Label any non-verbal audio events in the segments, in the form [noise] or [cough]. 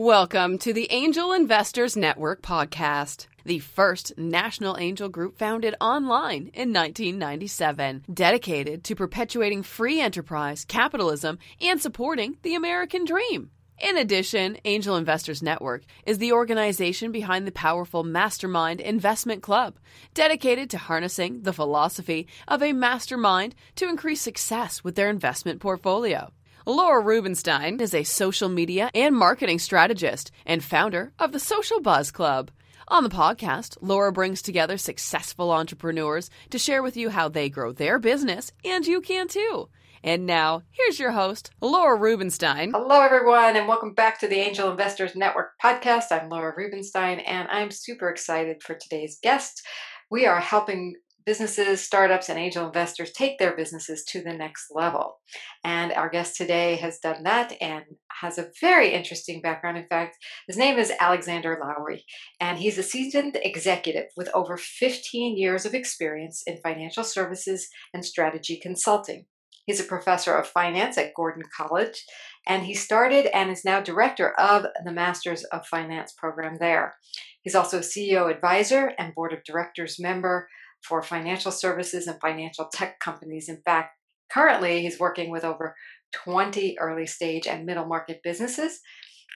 Welcome to the Angel Investors Network podcast, the first national angel group founded online in 1997, dedicated to perpetuating free enterprise, capitalism, and supporting the American dream. In addition, Angel Investors Network is the organization behind the powerful Mastermind Investment Club, dedicated to harnessing the philosophy of a mastermind to increase success with their investment portfolio. Laura Rubinstein is a social media and marketing strategist and founder of the Social Buzz Club. On the podcast, Laura brings together successful entrepreneurs to share with you how they grow their business, and you can too. And now, here's your host, Laura Rubinstein. Hello, everyone, and welcome back to the Angel Investors Network podcast. I'm Laura Rubinstein, and I'm super excited for today's guest. We are helping businesses, startups, and angel investors take their businesses to the next level. And our guest today has done that and has a very interesting background. In fact, his name is Alexander Lowry, and he's a seasoned executive with over 15 years of experience in financial services and strategy consulting. He's a professor of finance at Gordon College, and he started and is now director of the Masters of Finance program there. He's also a CEO advisor and board of directors member for financial services and financial tech companies. In fact, currently he's working with over 20 early stage and middle market businesses.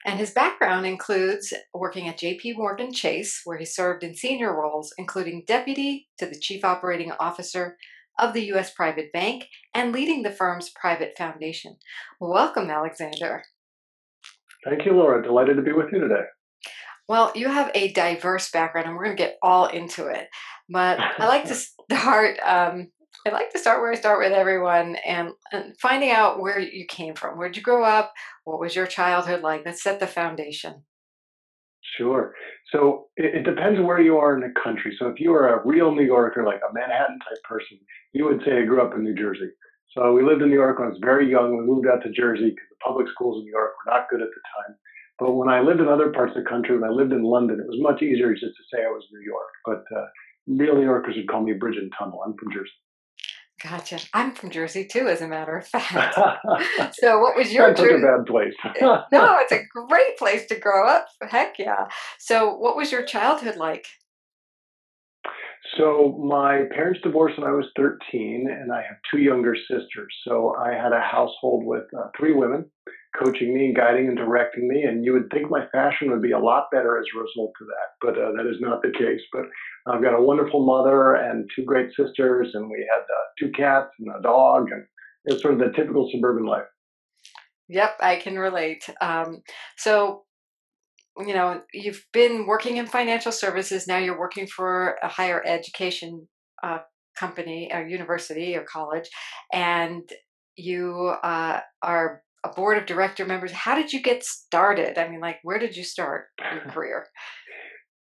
And his background includes working at JP Morgan Chase, where he served in senior roles, including deputy to the chief operating officer of the U.S. Private Bank and leading the firm's private foundation. Welcome, Alexander. Thank you, Laura. Delighted to be with you today. Well, you have a diverse background, and we're going to get all into it. But [laughs] I like to start. Um, I like to start where I start with everyone, and, and finding out where you came from. Where did you grow up? What was your childhood like? Let's set the foundation. Sure. So it, it, depends where you are in the country. So if you are a real New Yorker, like a Manhattan type person, you would say I grew up in New Jersey. So we lived in New York when I was very young. We moved out to Jersey because the public schools in New York were not good at the time. But when I lived in other parts of the country, when I lived in London, it was much easier just to say I was New York. But uh, real New Yorkers would call me Bridge and Tunnel. I'm from Jersey. Gotcha. I'm from Jersey too, as a matter of fact. [laughs] so, what was your That's such a bad place. no, it's a great place to grow up. Heck yeah. So, what was your childhood like? So, my parents divorced when I was 13, and I have two younger sisters. So, I had a household with uh, three women coaching me and guiding and directing me. And you would think my fashion would be a lot better as a result of that, but uh, that is not the case. But I've got a wonderful mother and two great sisters, and we had uh, two cats and a dog, and it's sort of the typical suburban life. Yep, I can relate. Um, so, you know, you've been working in financial services. Now you're working for a higher education uh, company, or university, or college, and you uh, are a board of director members. How did you get started? I mean, like, where did you start your [laughs] career?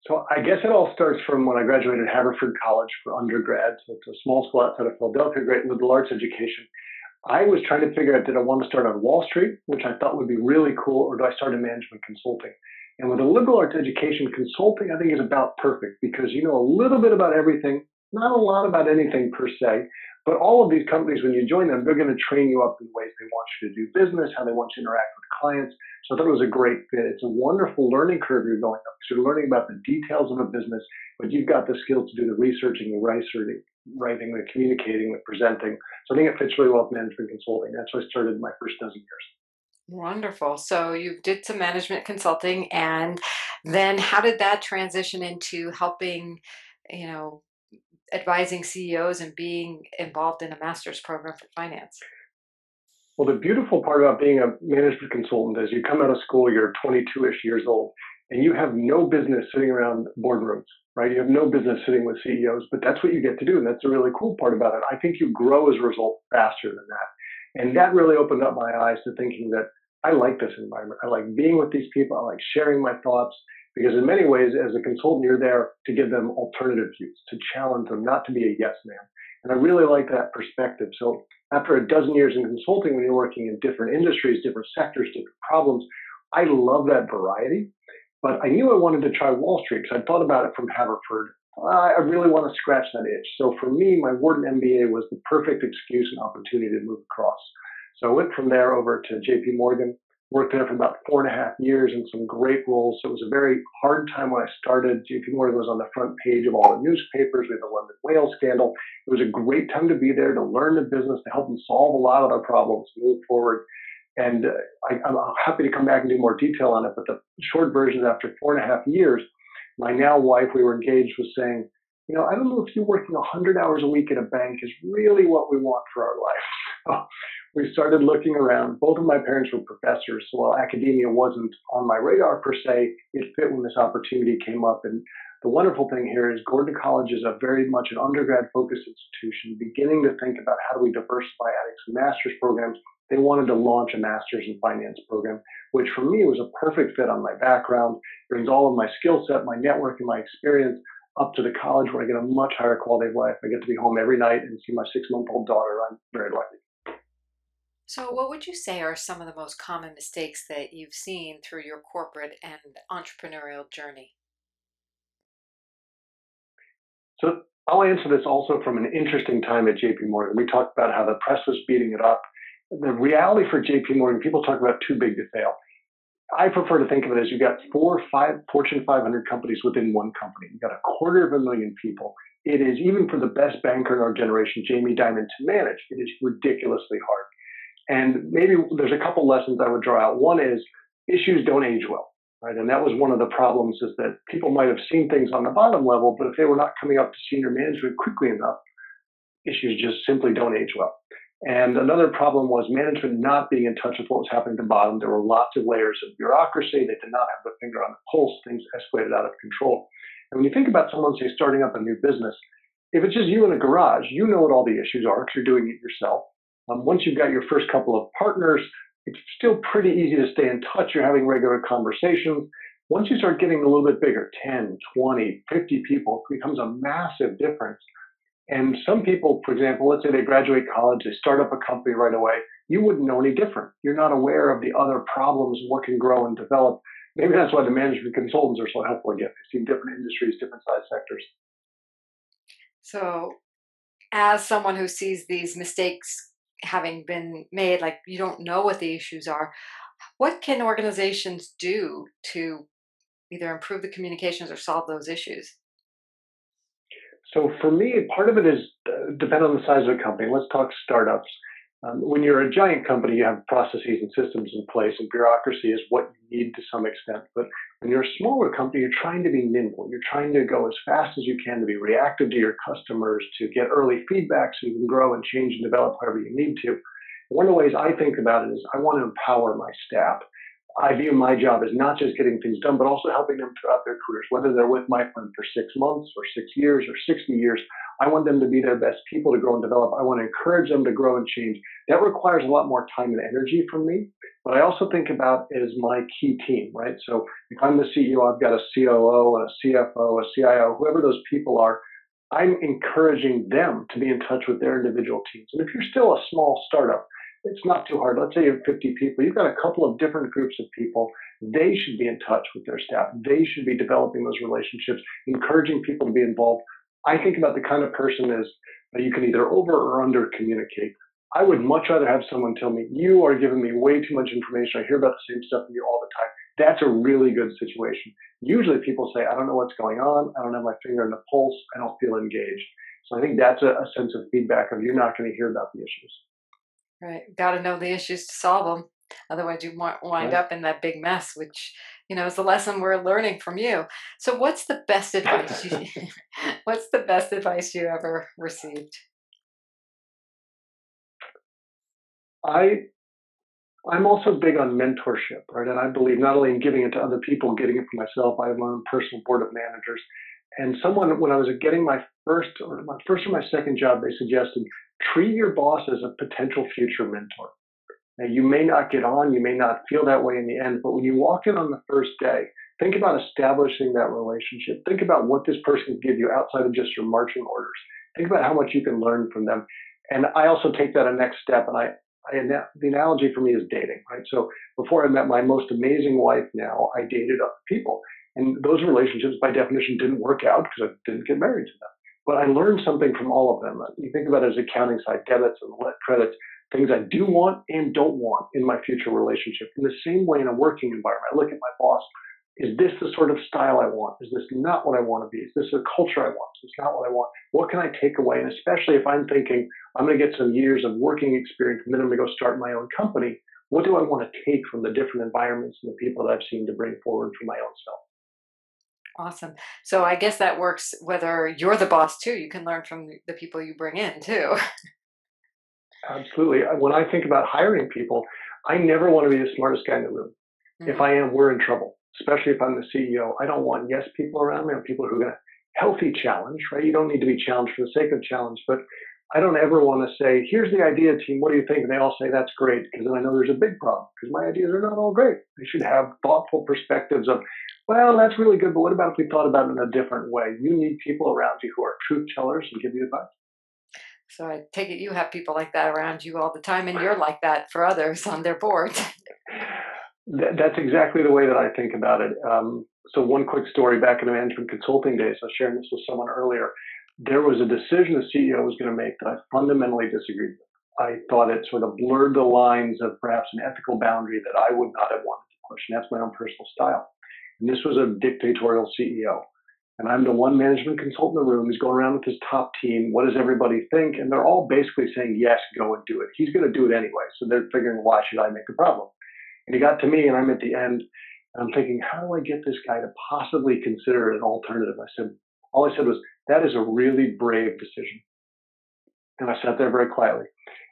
So I guess it all starts from when I graduated Haverford College for undergrad. So it's a small school outside of Philadelphia, great liberal arts education. I was trying to figure out did I want to start on Wall Street, which I thought would be really cool, or do I start in management consulting? And with a liberal arts education, consulting I think is about perfect because you know a little bit about everything, not a lot about anything per se, but all of these companies, when you join them, they're going to train you up in ways they want you to do business, how they want you to interact with clients. So I thought it was a great fit. It's a wonderful learning curve you're going up. So you're learning about the details of a business, but you've got the skills to do the researching, the writing, writing, the communicating, the presenting. So I think it fits really well with management consulting. That's why I started my first dozen years. Wonderful. So you did some management consulting, and then how did that transition into helping, you know, advising CEOs and being involved in a master's program for finance? Well, the beautiful part about being a management consultant is you come out of school, you're 22 ish years old, and you have no business sitting around boardrooms, right? You have no business sitting with CEOs, but that's what you get to do. And that's the really cool part about it. I think you grow as a result faster than that. And that really opened up my eyes to thinking that I like this environment. I like being with these people. I like sharing my thoughts because in many ways, as a consultant, you're there to give them alternative views, to challenge them, not to be a yes man. And I really like that perspective. So after a dozen years in consulting, when you're working in different industries, different sectors, different problems, I love that variety. But I knew I wanted to try Wall Street because I thought about it from Haverford. I really want to scratch that itch. So for me, my Wharton MBA was the perfect excuse and opportunity to move across. So I went from there over to JP Morgan, Worked there for about four and a half years in some great roles. So it was a very hard time when I started. JP Morgan was on the front page of all the newspapers. We had the London whale scandal. It was a great time to be there to learn the business, to help them solve a lot of their problems, move forward. And uh, I, I'm happy to come back and do more detail on it. But the short version is after four and a half years, my now wife, we were engaged, was saying, you know, I don't know if you working 100 hours a week at a bank is really what we want for our life. [laughs] we started looking around. Both of my parents were professors, so while academia wasn't on my radar per se, it fit when this opportunity came up. And the wonderful thing here is Gordon College is a very much an undergrad focused institution, beginning to think about how do we diversify adding some master's programs. They wanted to launch a master's in finance program, which for me was a perfect fit on my background, brings all of my skill set, my network, and my experience up to the college where I get a much higher quality of life. I get to be home every night and see my six month old daughter. I'm very lucky. So, what would you say are some of the most common mistakes that you've seen through your corporate and entrepreneurial journey? So, I'll answer this also from an interesting time at JP Morgan. We talked about how the press was beating it up. The reality for JP Morgan, people talk about too big to fail. I prefer to think of it as you've got four five Fortune 500 companies within one company. You've got a quarter of a million people. It is, even for the best banker in our generation, Jamie Dimon, to manage, it is ridiculously hard. And maybe there's a couple lessons I would draw out. One is issues don't age well, right? And that was one of the problems is that people might have seen things on the bottom level, but if they were not coming up to senior management quickly enough, issues just simply don't age well. And another problem was management not being in touch with what was happening at the bottom. There were lots of layers of bureaucracy. They did not have the finger on the pulse. Things escalated out of control. And when you think about someone, say, starting up a new business, if it's just you in a garage, you know what all the issues are because you're doing it yourself. Um, once you've got your first couple of partners, it's still pretty easy to stay in touch. You're having regular conversations. Once you start getting a little bit bigger 10, 20, 50 people, it becomes a massive difference. And some people, for example, let's say they graduate college, they start up a company right away. You wouldn't know any different. You're not aware of the other problems, what can grow and develop. Maybe that's why the management consultants are so helpful again. They see different industries, different size sectors. So, as someone who sees these mistakes having been made, like you don't know what the issues are, what can organizations do to either improve the communications or solve those issues? So for me, part of it is uh, depend on the size of the company. Let's talk startups. Um, when you're a giant company, you have processes and systems in place, and bureaucracy is what you need to some extent. But when you're a smaller company, you're trying to be nimble. You're trying to go as fast as you can to be reactive to your customers, to get early feedback so you can grow and change and develop however you need to. One of the ways I think about it is I want to empower my staff. I view my job as not just getting things done, but also helping them throughout their careers, whether they're with my firm for six months or six years or 60 years. I want them to be their best people to grow and develop. I want to encourage them to grow and change. That requires a lot more time and energy from me. But I also think about as my key team, right? So if I'm the CEO, I've got a COO, and a CFO, a CIO, whoever those people are. I'm encouraging them to be in touch with their individual teams. And if you're still a small startup, it's not too hard. Let's say you have 50 people. You've got a couple of different groups of people. They should be in touch with their staff. They should be developing those relationships, encouraging people to be involved. I think about the kind of person is that you can either over or under communicate. I would much rather have someone tell me, you are giving me way too much information. I hear about the same stuff from you all the time. That's a really good situation. Usually people say, I don't know what's going on. I don't have my finger on the pulse. I don't feel engaged. So I think that's a, a sense of feedback of you're not going to hear about the issues. Right. Got to know the issues to solve them. Otherwise, you wind right. up in that big mess, which you know is the lesson we're learning from you. So, what's the best advice? You, [laughs] [laughs] what's the best advice you ever received? I I'm also big on mentorship, right? And I believe not only in giving it to other people, getting it for myself. I have my own personal board of managers. And someone, when I was getting my first or my first or my second job, they suggested treat your boss as a potential future mentor. Now, you may not get on, you may not feel that way in the end, but when you walk in on the first day, think about establishing that relationship. Think about what this person can give you outside of just your marching orders. Think about how much you can learn from them. And I also take that a next step, and I, I the analogy for me is dating, right? So before I met my most amazing wife, now I dated other people, and those relationships, by definition, didn't work out because I didn't get married to them. But I learned something from all of them. You think about it as accounting side, debits and credits. Things I do want and don't want in my future relationship. In the same way in a working environment, I look at my boss. Is this the sort of style I want? Is this not what I want to be? Is this a culture I want? Is this not what I want? What can I take away? And especially if I'm thinking I'm going to get some years of working experience and then I'm going to go start my own company, what do I want to take from the different environments and the people that I've seen to bring forward for my own self? Awesome. So I guess that works whether you're the boss too. You can learn from the people you bring in too. [laughs] Absolutely. When I think about hiring people, I never want to be the smartest guy in the room. Mm-hmm. If I am, we're in trouble, especially if I'm the CEO. I don't want yes people around me. I want people who are going to healthy challenge, right? You don't need to be challenged for the sake of challenge, but I don't ever want to say, here's the idea team. What do you think? And they all say, that's great. Because then I know there's a big problem because my ideas are not all great. They should have thoughtful perspectives of, well, that's really good, but what about if we thought about it in a different way? You need people around you who are truth tellers and give you advice. So I take it you have people like that around you all the time, and you're like that for others on their board. That's exactly the way that I think about it. Um, so one quick story back in the management consulting days, I was sharing this with someone earlier. There was a decision the CEO was going to make that I fundamentally disagreed with. I thought it sort of blurred the lines of perhaps an ethical boundary that I would not have wanted to push, and that's my own personal style. And this was a dictatorial CEO. And I'm the one management consultant in the room who's going around with his top team. What does everybody think? And they're all basically saying, yes, go and do it. He's going to do it anyway. So they're figuring, why should I make a problem? And he got to me, and I'm at the end, and I'm thinking, how do I get this guy to possibly consider an alternative? I said, all I said was, that is a really brave decision. And I sat there very quietly.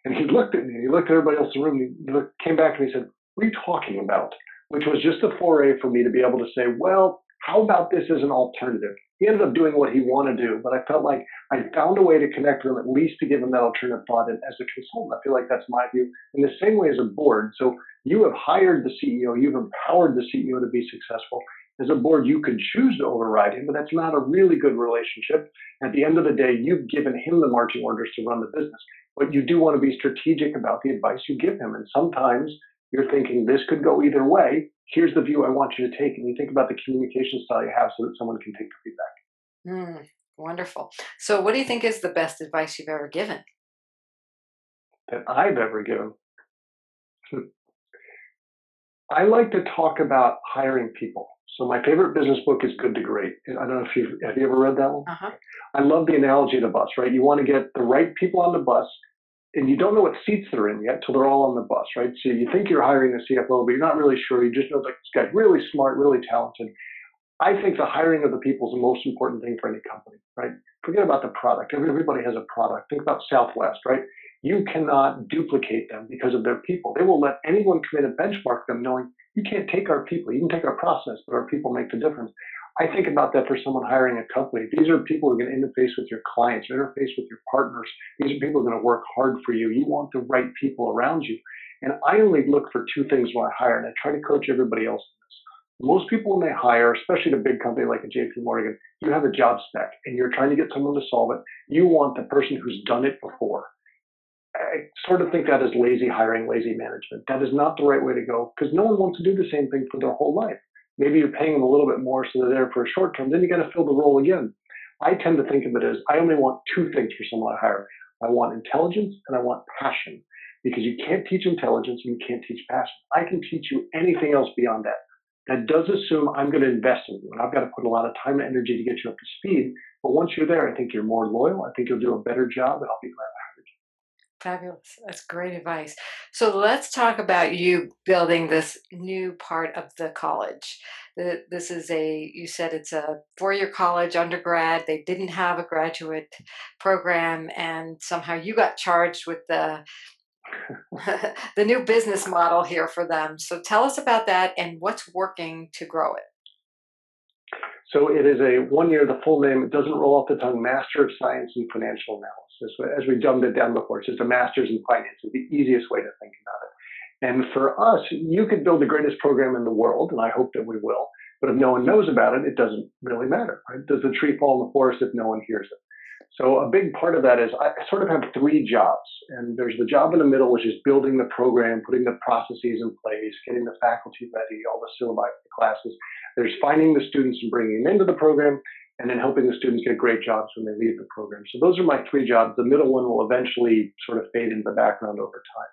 And he looked at me, he looked at everybody else in the room, he looked, came back to me and he said, what are you talking about? Which was just a foray for me to be able to say, well, how about this as an alternative? He ended up doing what he wanted to do, but I felt like I found a way to connect with him, at least to give him that alternative thought. And as a consultant, I feel like that's my view. In the same way as a board, so you have hired the CEO, you've empowered the CEO to be successful. As a board, you could choose to override him, but that's not a really good relationship. At the end of the day, you've given him the marching orders to run the business, but you do want to be strategic about the advice you give him. And sometimes you're thinking this could go either way. Here's the view I want you to take. And you think about the communication style you have so that someone can take the feedback. Mm, wonderful. So, what do you think is the best advice you've ever given? That I've ever given. I like to talk about hiring people. So my favorite business book is Good to Great. I don't know if you have you ever read that one. Uh-huh. I love the analogy of the bus. Right, you want to get the right people on the bus and you don't know what seats they're in yet till they're all on the bus, right? So you think you're hiring a CFO, but you're not really sure. You just know that this guy's really smart, really talented. I think the hiring of the people is the most important thing for any company, right? Forget about the product. Everybody has a product. Think about Southwest, right? You cannot duplicate them because of their people. They will let anyone come in and benchmark them knowing you can't take our people. You can take our process, but our people make the difference. I think about that for someone hiring a company. These are people who are going to interface with your clients, interface with your partners. These are people who are going to work hard for you. You want the right people around you. And I only look for two things when I hire, and I try to coach everybody else in. Most people, when they hire, especially a big company like a JP Morgan, you have a job spec and you're trying to get someone to solve it. You want the person who's done it before. I sort of think that is lazy hiring, lazy management. That is not the right way to go because no one wants to do the same thing for their whole life. Maybe you're paying them a little bit more so they're there for a short term. Then you got to fill the role again. I tend to think of it as I only want two things for someone I hire. I want intelligence and I want passion because you can't teach intelligence and you can't teach passion. I can teach you anything else beyond that. That does assume I'm going to invest in you and I've got to put a lot of time and energy to get you up to speed. But once you're there, I think you're more loyal. I think you'll do a better job and I'll be glad Fabulous. That's great advice. So let's talk about you building this new part of the college. This is a, you said it's a four year college undergrad. They didn't have a graduate program, and somehow you got charged with the [laughs] the new business model here for them. So tell us about that and what's working to grow it. So it is a one year, the full name, it doesn't roll off the tongue, Master of Science in Financial Analysis. As we dumbed it down before, it's just a master's in finance is the easiest way to think about it. And for us, you could build the greatest program in the world, and I hope that we will. But if no one knows about it, it doesn't really matter. Right? Does the tree fall in the forest if no one hears it? So a big part of that is I sort of have three jobs, and there's the job in the middle, which is building the program, putting the processes in place, getting the faculty ready, all the syllabi, for the classes. There's finding the students and bringing them into the program, and then helping the students get great jobs when they leave the program. So those are my three jobs. The middle one will eventually sort of fade into the background over time.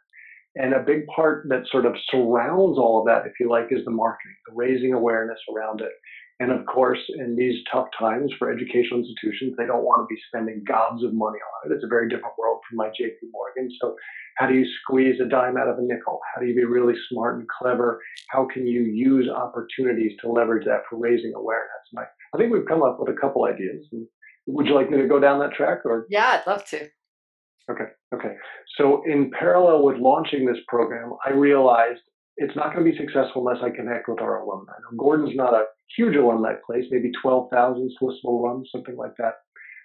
And a big part that sort of surrounds all of that, if you like, is the marketing, the raising awareness around it. And of course, in these tough times for educational institutions, they don't want to be spending gobs of money on it. It's a very different world from my JP Morgan. So how do you squeeze a dime out of a nickel? How do you be really smart and clever? How can you use opportunities to leverage that for raising awareness? And I, I think we've come up with a couple ideas. Would you like me to go down that track or? Yeah, I'd love to. Okay. Okay. So in parallel with launching this program, I realized it's not going to be successful unless I connect with our alumni. Now, Gordon's not a huge alumni place, maybe 12,000 solicitable runs, something like that.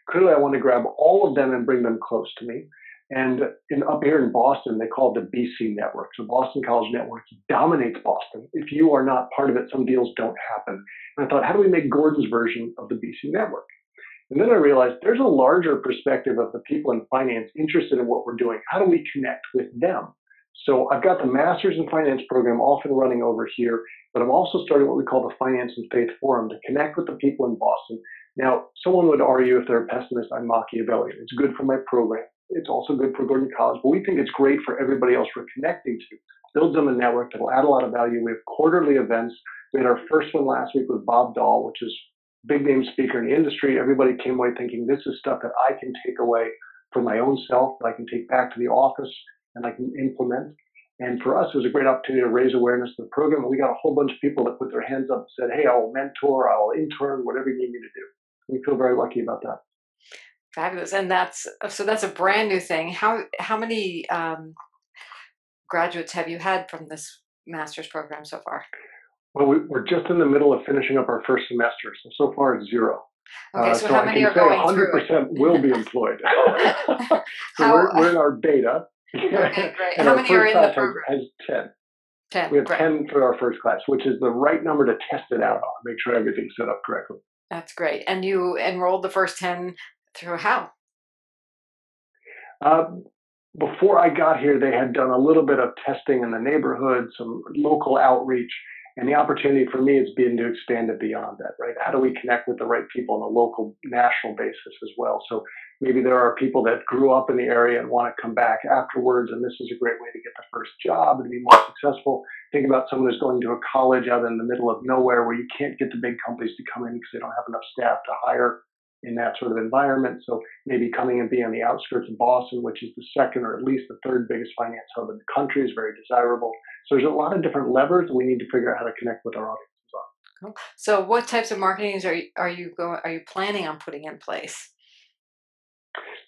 Clearly, I want to grab all of them and bring them close to me. And in, up here in Boston, they call it the BC Network. So Boston College Network dominates Boston. If you are not part of it, some deals don't happen. And I thought, how do we make Gordon's version of the BC Network? And then I realized there's a larger perspective of the people in finance interested in what we're doing. How do we connect with them? So I've got the Masters in Finance program off and running over here, but I'm also starting what we call the Finance and Faith Forum to connect with the people in Boston. Now, someone would argue if they're a pessimist, I'm Machiavellian. It's good for my program. It's also good for Gordon College, but we think it's great for everybody else we're connecting to. Builds them a network that will add a lot of value. We have quarterly events. We had our first one last week with Bob Doll, which is big name speaker in the industry. Everybody came away thinking this is stuff that I can take away for my own self, that I can take back to the office and I can implement. And for us, it was a great opportunity to raise awareness of the program. We got a whole bunch of people that put their hands up and said, Hey, I'll mentor, I'll intern, whatever you need me to do. We feel very lucky about that. Fabulous. And that's so that's a brand new thing. How how many um, graduates have you had from this master's program so far? Well, we, are just in the middle of finishing up our first semester, so so far it's zero. Okay, so, uh, so how I many are going 100% through will be employed. [laughs] so how, we're, we're, in our beta. Okay, [laughs] great. how many are in the program? Has, has 10. 10. We have great. 10 for our first class, which is the right number to test it out on, make sure everything's set up correctly. That's great. And you enrolled the first 10 through how? Uh, before I got here, they had done a little bit of testing in the neighborhood, some local outreach, and the opportunity for me has been to expand it beyond that, right? How do we connect with the right people on a local, national basis as well? So maybe there are people that grew up in the area and want to come back afterwards, and this is a great way to get the first job and be more successful. Think about someone who's going to a college out in the middle of nowhere where you can't get the big companies to come in because they don't have enough staff to hire in that sort of environment. So maybe coming and being on the outskirts of Boston, which is the second or at least the third biggest finance hub in the country, is very desirable. So there's a lot of different levers we need to figure out how to connect with our audiences on. Cool. So what types of marketing are you, are you going are you planning on putting in place?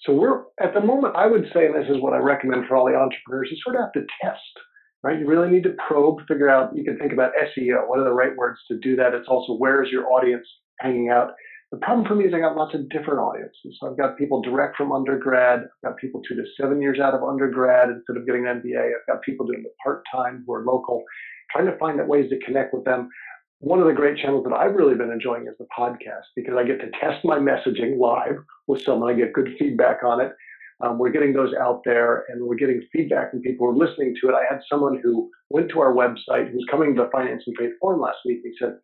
So we're at the moment, I would say, and this is what I recommend for all the entrepreneurs, you sort of have to test, right? You really need to probe, figure out. You can think about SEO. What are the right words to do that? It's also where is your audience hanging out? The problem for me is I got lots of different audiences. So I've got people direct from undergrad. I've got people two to seven years out of undergrad instead of getting an MBA. I've got people doing it part time who are local, trying to find out ways to connect with them. One of the great channels that I've really been enjoying is the podcast because I get to test my messaging live with someone. I get good feedback on it. Um, we're getting those out there and we're getting feedback from people who are listening to it. I had someone who went to our website who's coming to Finance and Faith Forum last week. He said,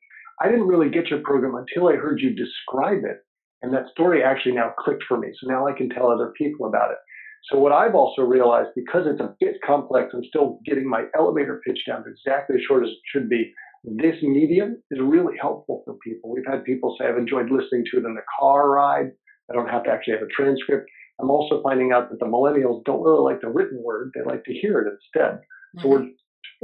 I didn't really get your program until I heard you describe it. And that story actually now clicked for me. So now I can tell other people about it. So what I've also realized, because it's a bit complex, I'm still getting my elevator pitch down to exactly as short as it should be. This medium is really helpful for people. We've had people say, I've enjoyed listening to it in the car ride. I don't have to actually have a transcript. I'm also finding out that the millennials don't really like the written word. They like to hear it instead. Mm-hmm. So we're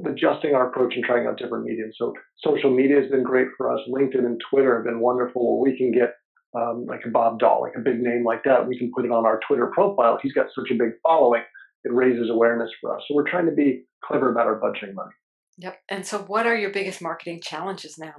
adjusting our approach and trying out different mediums. So social media has been great for us. LinkedIn and Twitter have been wonderful we can get um, like a Bob Doll, like a big name like that. We can put it on our Twitter profile. He's got such a big following. It raises awareness for us. So we're trying to be clever about our budgeting money. Yep. And so what are your biggest marketing challenges now?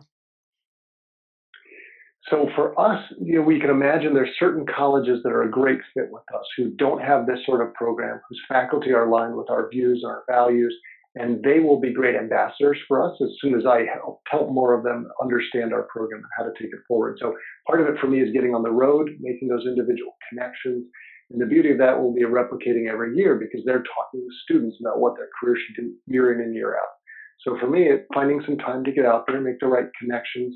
So for us, you know, we can imagine there's certain colleges that are a great fit with us who don't have this sort of program, whose faculty are aligned with our views and our values, and they will be great ambassadors for us as soon as I help, help more of them understand our program and how to take it forward. So part of it for me is getting on the road, making those individual connections. And the beauty of that will be replicating every year because they're talking to students about what their career should do year in and year out. So for me, finding some time to get out there, and make the right connections,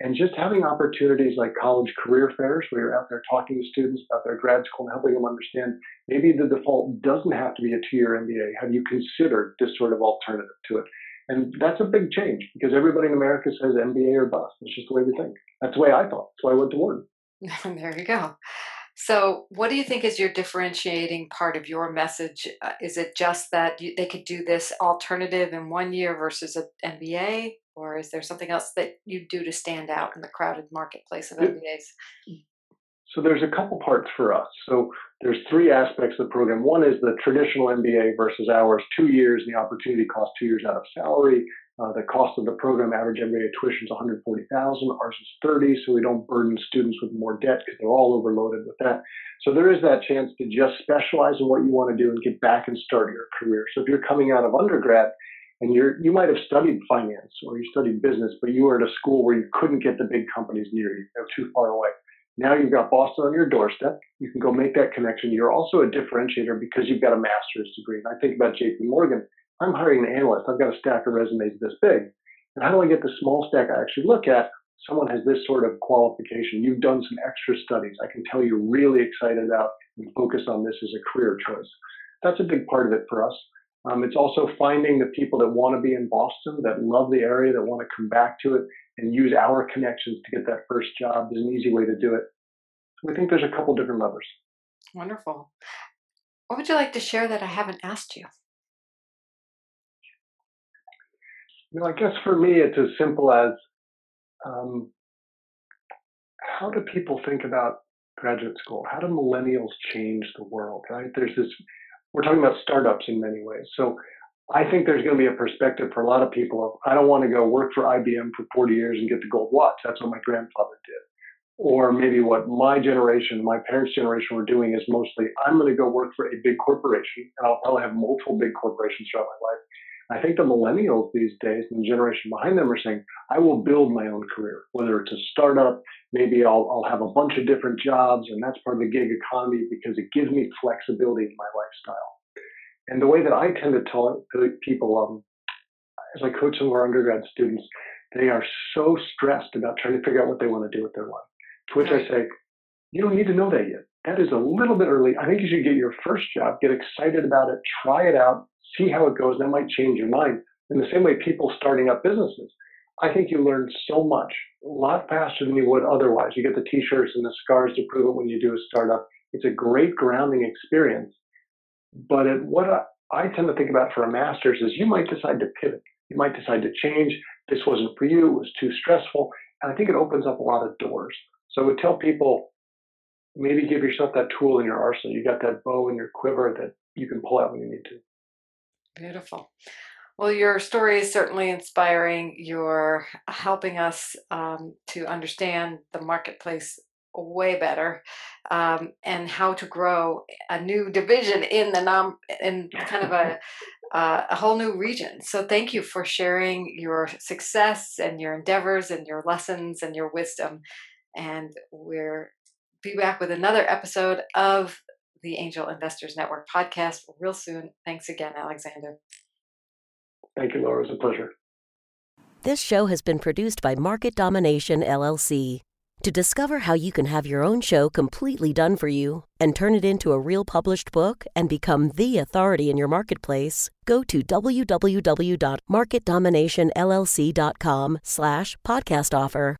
And just having opportunities like college career fairs where you're out there talking to students about their grad school and helping them understand maybe the default doesn't have to be a two year MBA. Have you considered this sort of alternative to it? And that's a big change because everybody in America says MBA or bust. It's just the way we think. That's the way I thought. Why I went to Wharton. [laughs] there you go. So, what do you think is your differentiating part of your message? Uh, is it just that you, they could do this alternative in one year versus an MBA, or is there something else that you do to stand out in the crowded marketplace of MBAs? So there's a couple parts for us. So there's three aspects of the program. One is the traditional MBA versus ours, two years, and the opportunity cost two years out of salary. Uh, the cost of the program, average MBA tuition is 140,000. Ours is 30, so we don't burden students with more debt because they're all overloaded with that. So there is that chance to just specialize in what you want to do and get back and start your career. So if you're coming out of undergrad and you're you might have studied finance or you studied business, but you were at a school where you couldn't get the big companies near you, they're too far away. Now you've got Boston on your doorstep. You can go make that connection. You're also a differentiator because you've got a master's degree. And I think about JP Morgan I'm hiring an analyst. I've got a stack of resumes this big. And how do I get the small stack I actually look at? Someone has this sort of qualification. You've done some extra studies. I can tell you're really excited about and focused on this as a career choice. That's a big part of it for us. Um, it's also finding the people that want to be in Boston, that love the area, that want to come back to it and use our connections to get that first job is an easy way to do it. We think there's a couple different levers. Wonderful. What would you like to share that I haven't asked you? You know, I guess for me, it's as simple as um, how do people think about graduate school? How do millennials change the world? Right? There's this. We're talking about startups in many ways. So I think there's going to be a perspective for a lot of people of I don't want to go work for IBM for 40 years and get the gold watch. That's what my grandfather did. Or maybe what my generation, my parents' generation were doing is mostly I'm going to go work for a big corporation and I'll probably have multiple big corporations throughout my life I think the millennials these days and the generation behind them are saying, I will build my own career, whether it's a startup, maybe I'll, I'll have a bunch of different jobs, and that's part of the gig economy because it gives me flexibility in my lifestyle. And the way that I tend to tell people, um, as I coach some of our undergrad students, they are so stressed about trying to figure out what they want to do with their life. To which I say, you don't need to know that yet. That is a little bit early. I think you should get your first job, get excited about it, try it out, see how it goes. That might change your mind. In the same way, people starting up businesses, I think you learn so much, a lot faster than you would otherwise. You get the t-shirts and the scars to prove it when you do a startup. It's a great grounding experience. But it, what I, I tend to think about for a master's is you might decide to pivot. You might decide to change. This wasn't for you. It was too stressful. And I think it opens up a lot of doors. So I would tell people, maybe give yourself that tool in your arsenal. You got that bow in your quiver that you can pull out when you need to. Beautiful. Well, your story is certainly inspiring. You're helping us um, to understand the marketplace way better um, and how to grow a new division in the non in kind of a [laughs] uh, a whole new region. So thank you for sharing your success and your endeavors and your lessons and your wisdom. And we're be back with another episode of the Angel Investors Network podcast real soon. Thanks again, Alexander. Thank you, Laura. It was a pleasure. This show has been produced by Market Domination LLC. To discover how you can have your own show completely done for you and turn it into a real published book and become the authority in your marketplace, go to www.marketdominationllc.com slash podcast offer.